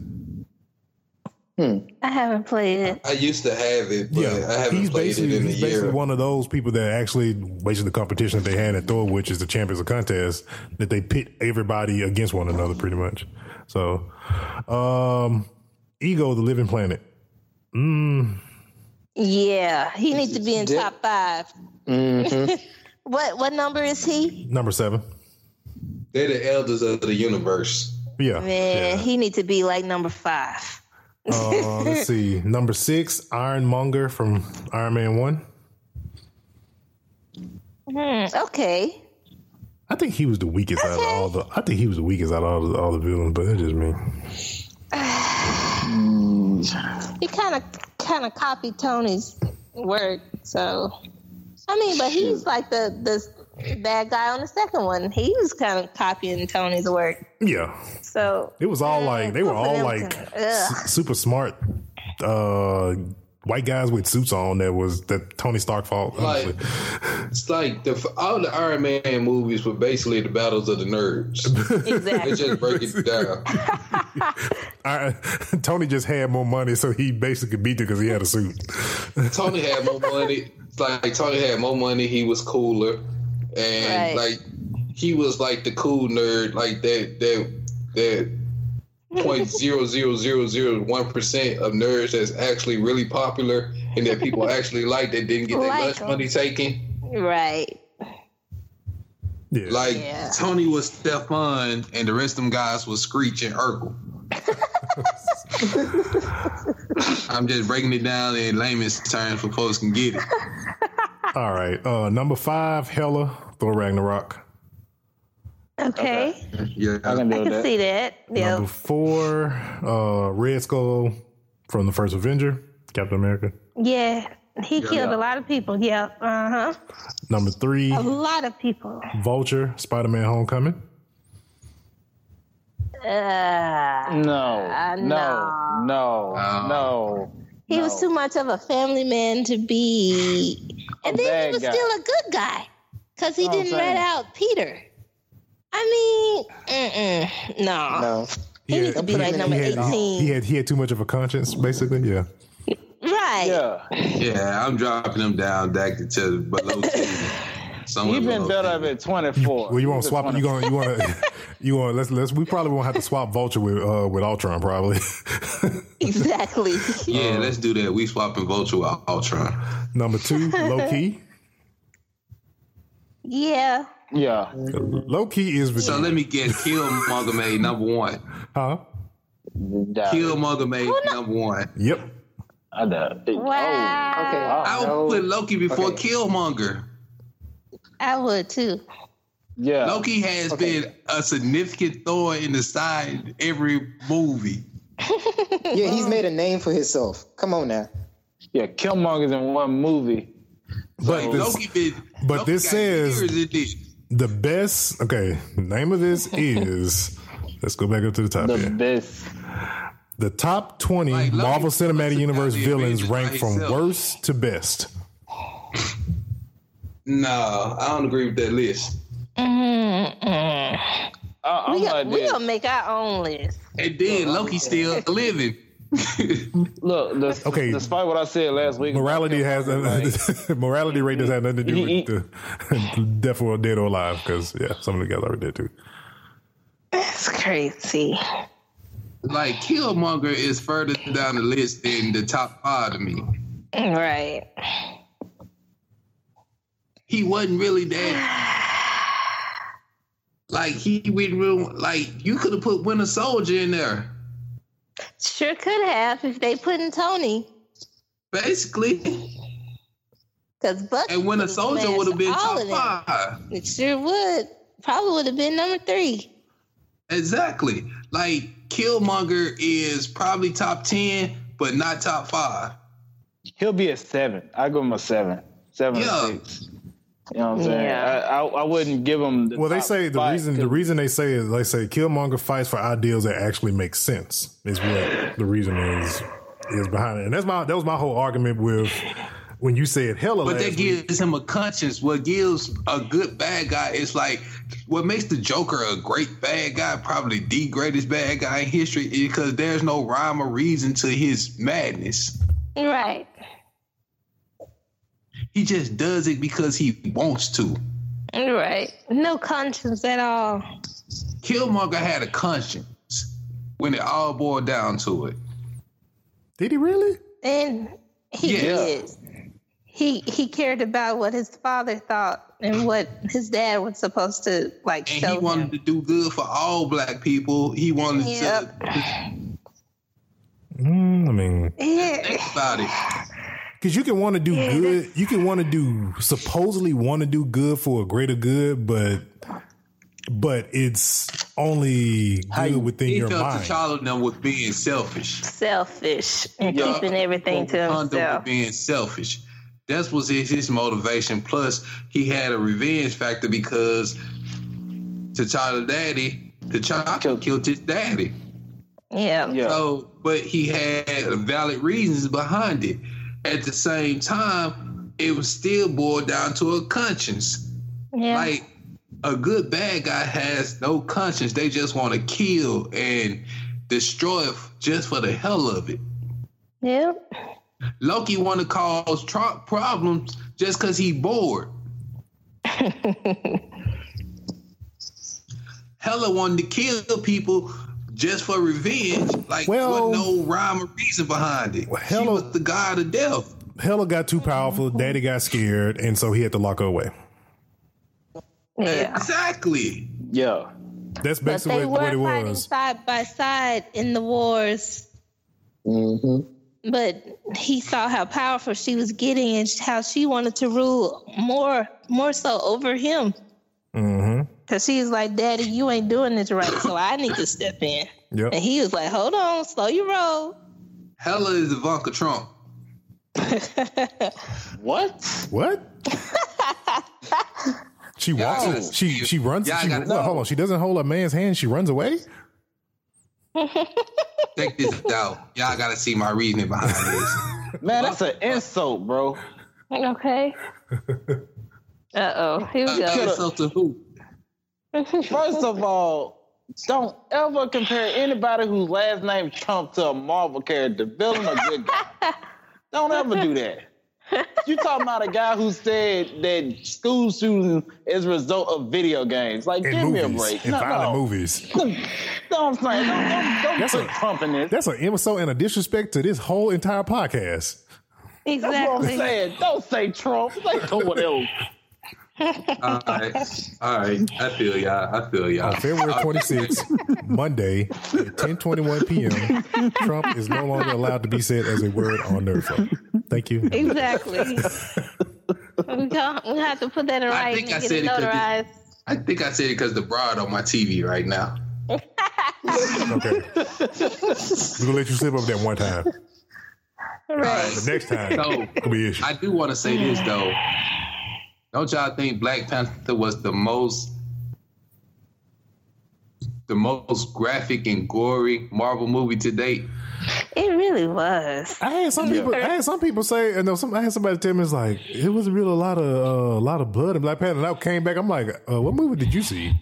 Hmm. I haven't played it. I used to have it, but I haven't he's played it basically in a he's basically one of those people that actually basically the competition that they had at Thor, which is the Champions of Contest, that they pit everybody against one another pretty much. So, um, Ego, the Living Planet. Mm. Yeah, he needs to be in Did- top 5 mm-hmm. what what number is he? Number seven. They're the elders of the universe. Yeah. Man, he need to be like number five. Uh, let's see. Number six, Ironmonger from Iron Man 1. Hmm, okay. I think he was the weakest out of all the. I think he was the weakest out of all the, all the villains, but that's just me. He kind of kind of copied Tony's work, so I mean, but he's like the the bad guy on the second one. He was kind of copying Tony's work, Yeah, so it was all like they were all like kinda- s- super smart uh, white guys with suits on. That was that Tony Stark fault. Like, it's like the all the Iron Man movies were basically the battles of the nerds. Exactly. they just break it down. I, Tony just had more money, so he basically beat it because he had a suit. Tony had more money. Like Tony had more money. He was cooler, and Right. like he was like the cool nerd, like that that that point zero zero zero zero one percent of nerds that's actually really popular and that people actually like that didn't get their Like lunch 'em. money taken. right. Yeah, Like Yeah. Tony was Stefan, and the rest of them guys was Screech and Urkel. I'm just breaking it down in layman's terms for folks can get it. all right. Uh, number five, Hela Thor Ragnarok. Okay, Yeah, I can I do can that. see that. Yeah, Number four, uh, Red Skull from the first Avenger, Captain America. yeah. He killed a lot of people. Yeah, uh huh. Number three, A lot of people. Vulture, Spider Man Homecoming. Uh, No, Uh, no, no. no, No. no. he was too much of a family man to be, and then he was guy. still a good guy because he That's didn't rat out Peter. I mean, mm-mm, no. No. He needs to be like number he had, eighteen. He had he had too much of a conscience, basically. Yeah. right. Yeah, yeah, I'm dropping him down back to below ten. Somewhere you've been below better 10. at 24. Well, you want to swap? You going? You want to? You want? Let's let's. We probably won't have to swap Vulture with uh with Ultron probably. Exactly. Yeah, let's do that. We swapping Vulture with Ultron. Number two, low key. Yeah. Yeah, Loki is So let me get Killmonger made number one. huh? Doubt it. Killmonger made number one. Yep. I doubt it. Oh, wow. Okay. I would No. put Loki before Okay. Killmonger. I would too. Oh, yeah. Loki has Okay. been a significant thorn in the side every movie. Yeah, he's made a name for himself. Come on now. Yeah, Killmonger's in one movie. But Like, this, Loki been, but Loki this got says- this. the best. Okay, name of this is. Let's go back up to the top The here. best. The top twenty Like, Marvel must Cinematic Universe villains ranked from worst to best. No, I don't agree with that list. Mm-mm. I I, We, got, like we this. gonna make our own list. And then Loki still living. Look, the, Okay. despite what I said last week, Morality has morality rate does have nothing to do He- with the death or dead or alive because yeah, some of the guys already did too. That's crazy. like Killmonger is further down the list than the top five to me. Right. He wasn't really that. Like he went real. Like you could have put Winter Soldier in there, Sure could have if they put in Tony. basically, Because Bucky and when would've Soldier would have been top them. five. It sure would. Probably would have been number three. Exactly. Like Killmonger is probably top ten, but not top five. he'll be a seven. I give him a seven, seven Yeah. or six. You know what I'm saying? Yeah. I, I I wouldn't give him. The Well, they say the reason the 'cause- reason they say is they say Killmonger fights for ideals that actually make sense is what the reason is is behind it, and that's my that was my whole argument with when you said Hela. But last that week. gives him a conscience. What gives a good bad guy is like what makes the Joker a great bad guy, probably the greatest bad guy in history, is because there's no rhyme or reason to his madness. Right. He just does it because he wants to. Right. No conscience at all. Killmonger had a conscience when it all boiled down to it. Did he really? And he Yeah. did. He he cared about what his father thought and what his dad was supposed to like And show he wanted him. to do good for all black people. He wanted Yep. to Mm, I mean, Yeah. think about it. Because you can want to do Yeah, good, you can want to do supposedly want to do good for a greater good, but but it's only good you- within He your felt mind. T'Challa them was being selfish. Selfish and Yeah. keeping everything to Wakanda himself. was being selfish. That was his, his motivation. Plus, he had a revenge factor because T'Challa daddy, T'Challa Killed- killed his daddy. Yeah. Yeah. So, but he had valid reasons behind it. At the same time, it was still boiled down to a conscience. Yeah. Like a good bad guy has no conscience. They just want to kill and destroy just for the hell of it. Yep. Loki want to cause tro- problems just because he bored. Hela wanted to kill people just for revenge. Like, Well- wasn't no rhyme or reason behind it. Well, she was the god of death. Hela got too powerful. Daddy got scared, and so he had to lock her away. Yeah. Exactly. Yeah. That's basically they what, what were it fighting was. side by side in the wars. Mm-hmm. But he saw how powerful she was getting and how she wanted to rule more, more so over him. Mm-hmm. Cause she's like, Daddy, you ain't doing this right, so I need to step in. Yep. And he was like, Hold on, slow your roll. Hela is Ivanka Trump. What? What? she walks. gotta she she runs. She, gotta hold on. She doesn't hold a man's hand. She runs away. Check this out. Y'all got to see my reasoning behind this. Man, that's an insult, bro. Okay. Uh oh. Here we Uh, go. insult to who? First of all, don't ever compare anybody whose last name Trump to a Marvel character, villain or good guy. don't ever do that. You talking about a guy who said that school shooting is a result of video games? Like, In give me a break. In no, violent no. movies. No, I'm saying, don't, don't, don't That's put a- Trump in this. That's an insult and a disrespect to this whole entire podcast. That's what I'm Exactly. saying. Don't say Trump. Say someone else. All right. All right. I feel y'all. I feel y'all. On uh, February uh, 26th, Monday at 10:21 p.m., Trump is no longer allowed to be said as a word on Nerdflow. Thank you. Exactly. we, got, we have to put that in I writing think I and get said it it 'cause it- notarized. I think I said it because the broad on my TV right now. Okay. We're gonna let you slip up that one time. Right. The next time So could be issue. I do want to say this though. Don't y'all think Black Panther was the most the most graphic and gory Marvel movie to date? It really was. I had some people. I had some people say, and some. I had somebody tell me it's like it was really a lot of uh, a lot of blood in Black Panther. And I came back. I'm like, uh, what movie did you see?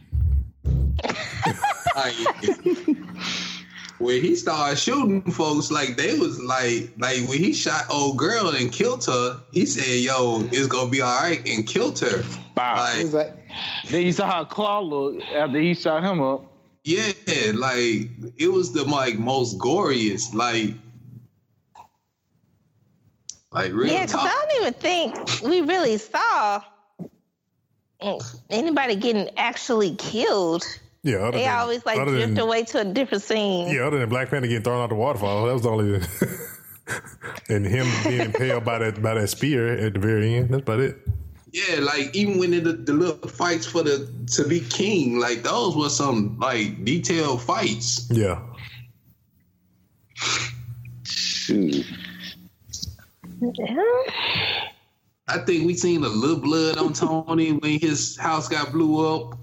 like, when he started shooting folks, like they was like, like when he shot old girl and killed her, he said, "Yo, it's gonna be all right," and killed her. Wow. It was Like, like, Then you saw how Claw looked after he shot him up. yeah, like it was the like most goriest, like, like real Yeah, because I don't even think we really saw anybody getting actually killed. Yeah, other They than- always like other drift than, away to a different scene. Yeah, other than Black Panther getting thrown out the waterfall, that was the only. and him being impaled by that by that spear at the very end. That's about it. Yeah, like even when the, the little fights for the to be king, like those were some like detailed fights. Yeah. Shoot. Yeah. I think we seen a little blood on Tony when his house got blew up.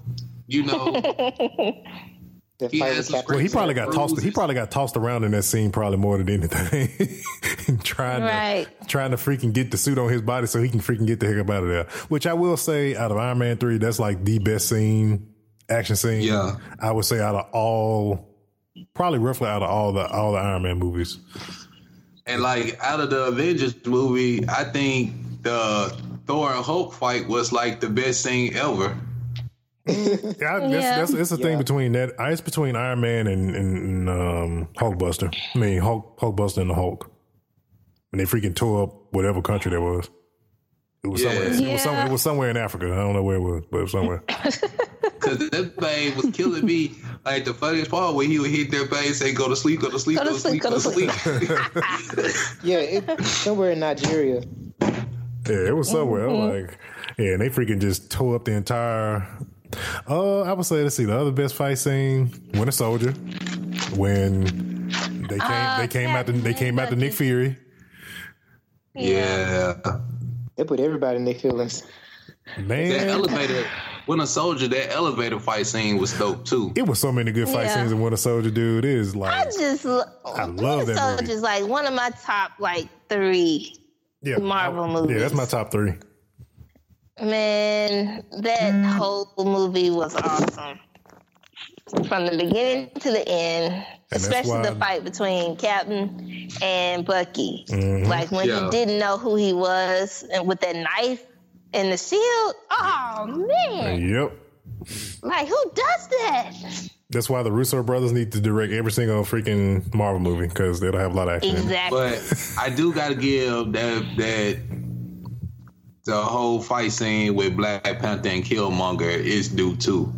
You know, He fight has with some Captain Well, he probably and got tossed. He probably got tossed around in that scene probably more than anything. trying Right. to trying to freaking get the suit on his body so he can freaking get the heck up out of there. Which I will say, out of Iron Man three, that's like the best scene, action scene. Yeah. I would say out of all, probably roughly out of all the all the Iron Man movies. and like out of the Avengers movie, I think the Thor and Hulk fight was like the best scene ever. Yeah, that's, Yeah. that's it's a thing Yeah. between that. It's between Iron Man and, and, and um, Hulkbuster. I mean, Hulk, Hulkbuster and the Hulk. And they freaking tore up whatever country that was. It was Yeah. somewhere. It was, somewhere, it was somewhere in Africa. I don't know where it was, but it was somewhere. Cause that thing was killing me. Like the funniest part when he would hit that base, say, "Go to sleep, go to sleep, Go to sleep, go to sleep." Yeah, it, somewhere in Nigeria. yeah, it was somewhere. I'm like, yeah, and they freaking just tore up the entire. Uh, I would say, let's see, the other best fight scene, Winter Soldier, when they came, Ah, they came out, to, they came out to Nick Fury. yeah, They put everybody in their feelings. Man, that elevator. Winter Soldier, that elevator fight scene was dope too. it was so many good fight Yeah. scenes in Winter Soldier, dude. It is like I just I love that Soldier's movie. like one of my top like three. yeah, Marvel I- movies. Yeah, that's my top three. Man, that whole movie was awesome. From the beginning to the end, that's especially the fight between Captain and Bucky. Mm-hmm. Like when Yeah. he didn't know who he was and with that knife and the shield. Oh man. Yep. Like who does that? That's why the Russo brothers need to direct every single freaking Marvel movie because they don't have a lot of action. in it. Exactly. But I do gotta give that that the whole fight scene with Black Panther and Killmonger is due too.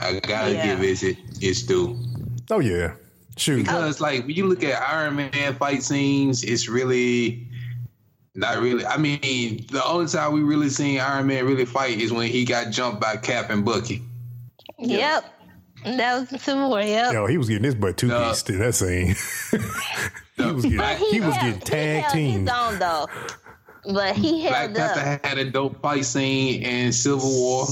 I gotta Yeah. give it its due. Oh yeah, shoot. Because like when you look at Iron Man fight scenes, it's really not really. I mean, the only time we really seen Iron Man really fight is when he got jumped by Cap and Bucky. Yep. That was the Civil War, yep. Yo, he was getting his butt two No. piece to that scene. he was getting, But he was getting tag he teamed. held his own though. But he Black held up. Panther had a dope fight scene in Civil War.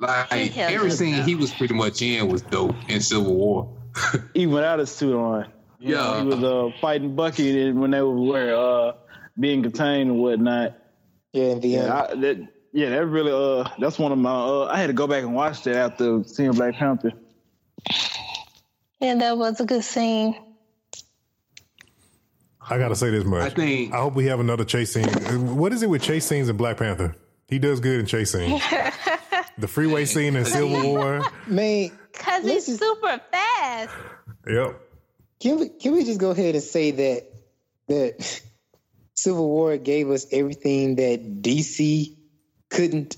Like He every scene though. he was pretty much in was dope in Civil War. Even without his suit on. You know, Yeah. he was uh, fighting Bucky when they were uh, being contained and whatnot. Yeah, in the end. Yeah, I, that, yeah, that really uh, that's one of my. Uh, I had to go back and watch that after seeing Black Panther. Yeah, that was a good scene. I gotta say this much. I think- I hope we have another chase scene. What is it with chase scenes in Black Panther? He does good in chase scenes. the freeway scene in Civil War. Man, Cause he's super fast. Yep. can we can we just go ahead and say that that Civil War gave us everything that DC couldn't?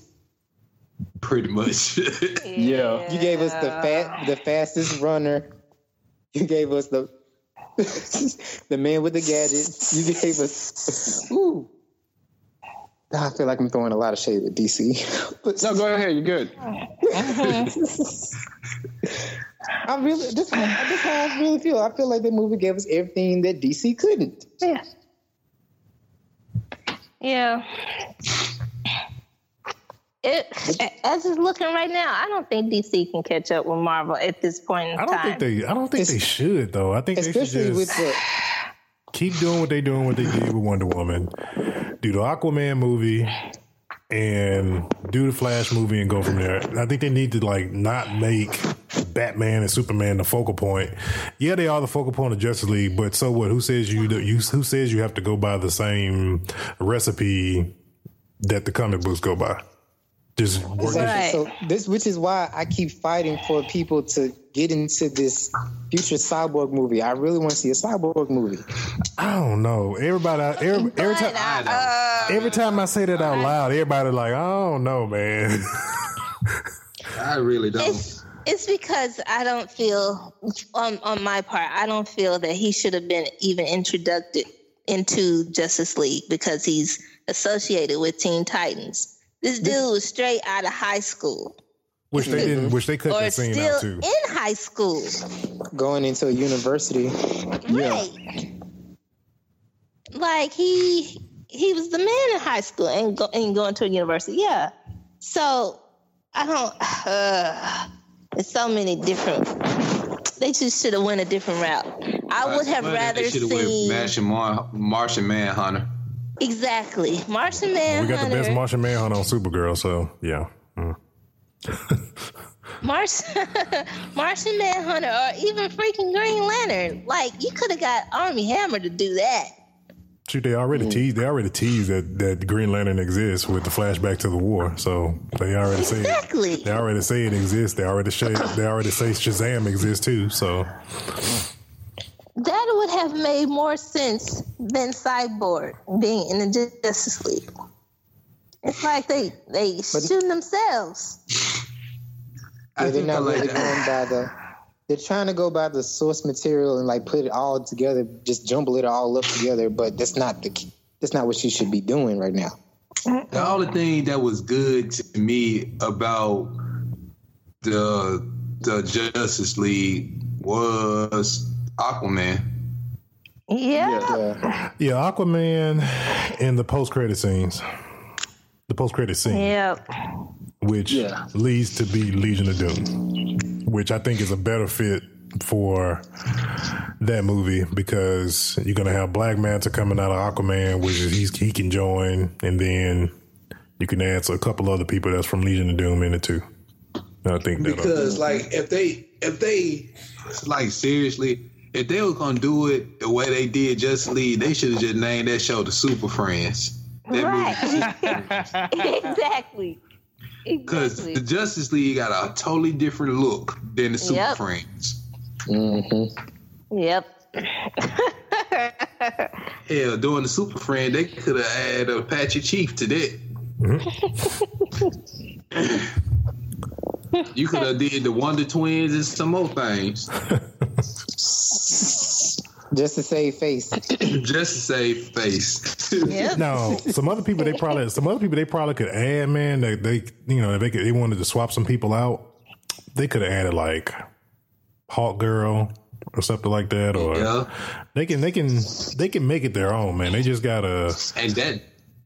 Pretty much. Yeah. You gave us the fat the fastest runner. You gave us the the man with the gadget. You gave us ooh. I feel like I'm throwing a lot of shade at DC. but No, go ahead. You're good. I really this how, this how I really feel. I feel like the movie gave us everything that DC couldn't. Yeah. Yeah. It, as it's looking right now, I don't think DC can catch up with Marvel at this point in I don't time. think they. I don't think they should though. I think they should Especially just with the keep doing what they're doing, what they did with Wonder Woman. Do the Aquaman movie and do the Flash movie and go from there. I think they need to like not make Batman and Superman the focal point. Yeah, they are the focal point of Justice League, but so what? Who says you you who says you have to go by the same recipe that the comic books go by? Just work Exactly. Right. So this, which is why I keep fighting for people to get into this future cyborg movie. I really want to see a cyborg movie. I don't know. Everybody, every, every time, But, uh, every time I say that out loud, everybody like, I don't know, man. I really don't. It's it's because I don't feel on on my part, I don't feel that he should have been even introduced into Justice League because he's associated with Teen Titans. This dude was straight out of high school. which they didn't, which they cut Or that scene still out too. in high school. Going into a university. Right. Like he he was the man in high school and go, and going to a university. Yeah. So I don't. Uh, there's so many different. They just should have went a different route. I would have rather they should have went seen Martian, Mar- Martian Manhunter. Exactly Martian Manhunter. We got the best Martian Manhunter on Supergirl, so yeah. Mm. Martian, Martian Manhunter, or even freaking Green Lantern. Like you could have got Armie Hammer to do that. Shoot, they already teased. They already teased that that Green Lantern exists with the flashback to the war. So they already say Exactly. they already say it exists. They already say they already say Shazam exists too. So That would have made more sense than Cyborg being in the Justice League. It's like they they shooting themselves. I Yeah, they're think not I like really going by the. They're trying to go by the source material and like put it all together, just jumble it all up together. But that's not the. That's not what you should be doing right now. The only thing that was good to me about the the Justice League was Aquaman. Yeah. Yeah. yeah, Aquaman and the post credit scenes, the post credit scene, Yep. which Yeah. leads to be Legion of Doom, which I think is a better fit for that movie because you're gonna have Black Manta coming out of Aquaman, which is he's, he can join, and then you can add a couple other people that's from Legion of Doom in it too. I think uh, Because like if they if they like seriously, if they were gonna do it the way they did Justice League, they should have just named that show the Super Friends. That Right. exactly. Because Exactly. the Justice League got a totally different look than the Super Yep. Friends. Mm-hmm. Yep. Hell, doing the Super Friend, they could have added Apache Chief to that. Mm-hmm. you could have did the Wonder Twins and some more things. Just to save face. Just to save face. Yep. Now, some other people they probably some other people they probably could add, man. They, they you know, if they could, they wanted to swap some people out, they could have added like Hawk Girl or something like that, or yeah. they can they can they can make it their own, man. They just gotta And that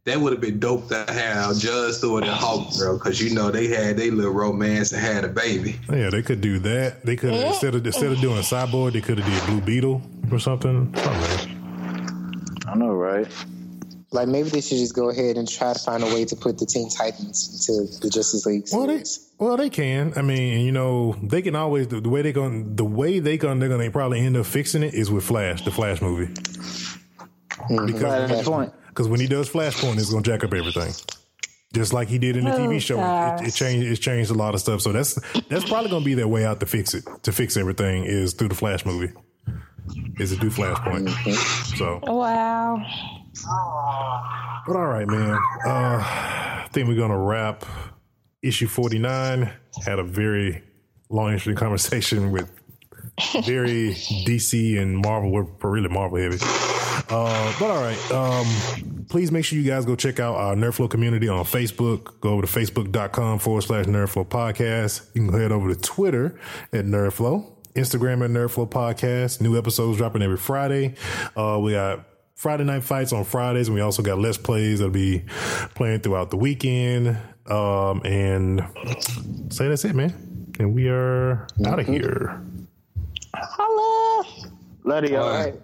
that would have been dope to have John Stewart and Hawk Girl, because you know they had their little romance and had a baby. yeah, they could do that. They could instead of instead of doing Cyborg, they could have did Blue Beetle or something. Something. I know, right? Like maybe they should just go ahead and try to find a way to put the Teen Titans into the Justice League. Well, they well they can. I mean, you know, they can always the, the way they going the way they going they're gonna probably end up fixing it is with Flash, the Flash movie. Mm-hmm. Because Right, that's the point. Because when he does Flashpoint, it's gonna jack up everything, just like he did in the TV show. It, it changed. It changed a lot of stuff. So that's that's probably gonna be their way out to fix it. To fix everything is through the Flash movie. Is it through Flashpoint? So, Wow. but all right, man. Uh, I think we're gonna wrap issue forty nine. Had a very long, interesting conversation with very DC and Marvel. We're really Marvel heavy. Uh, but all right. Um, please make sure you guys go check out our Nerdflow community on Facebook. Go over to facebook.com forward slash Nerdflow podcast. You can head over to Twitter at Nerdflow, Instagram at Nerdflow podcast. New episodes dropping every Friday. Uh, we got Friday night fights on Fridays, and we also got Let's Plays that'll be playing throughout the weekend. Um, and say that's it, man. And we are out of here. Holla. Love you. All all right. All right.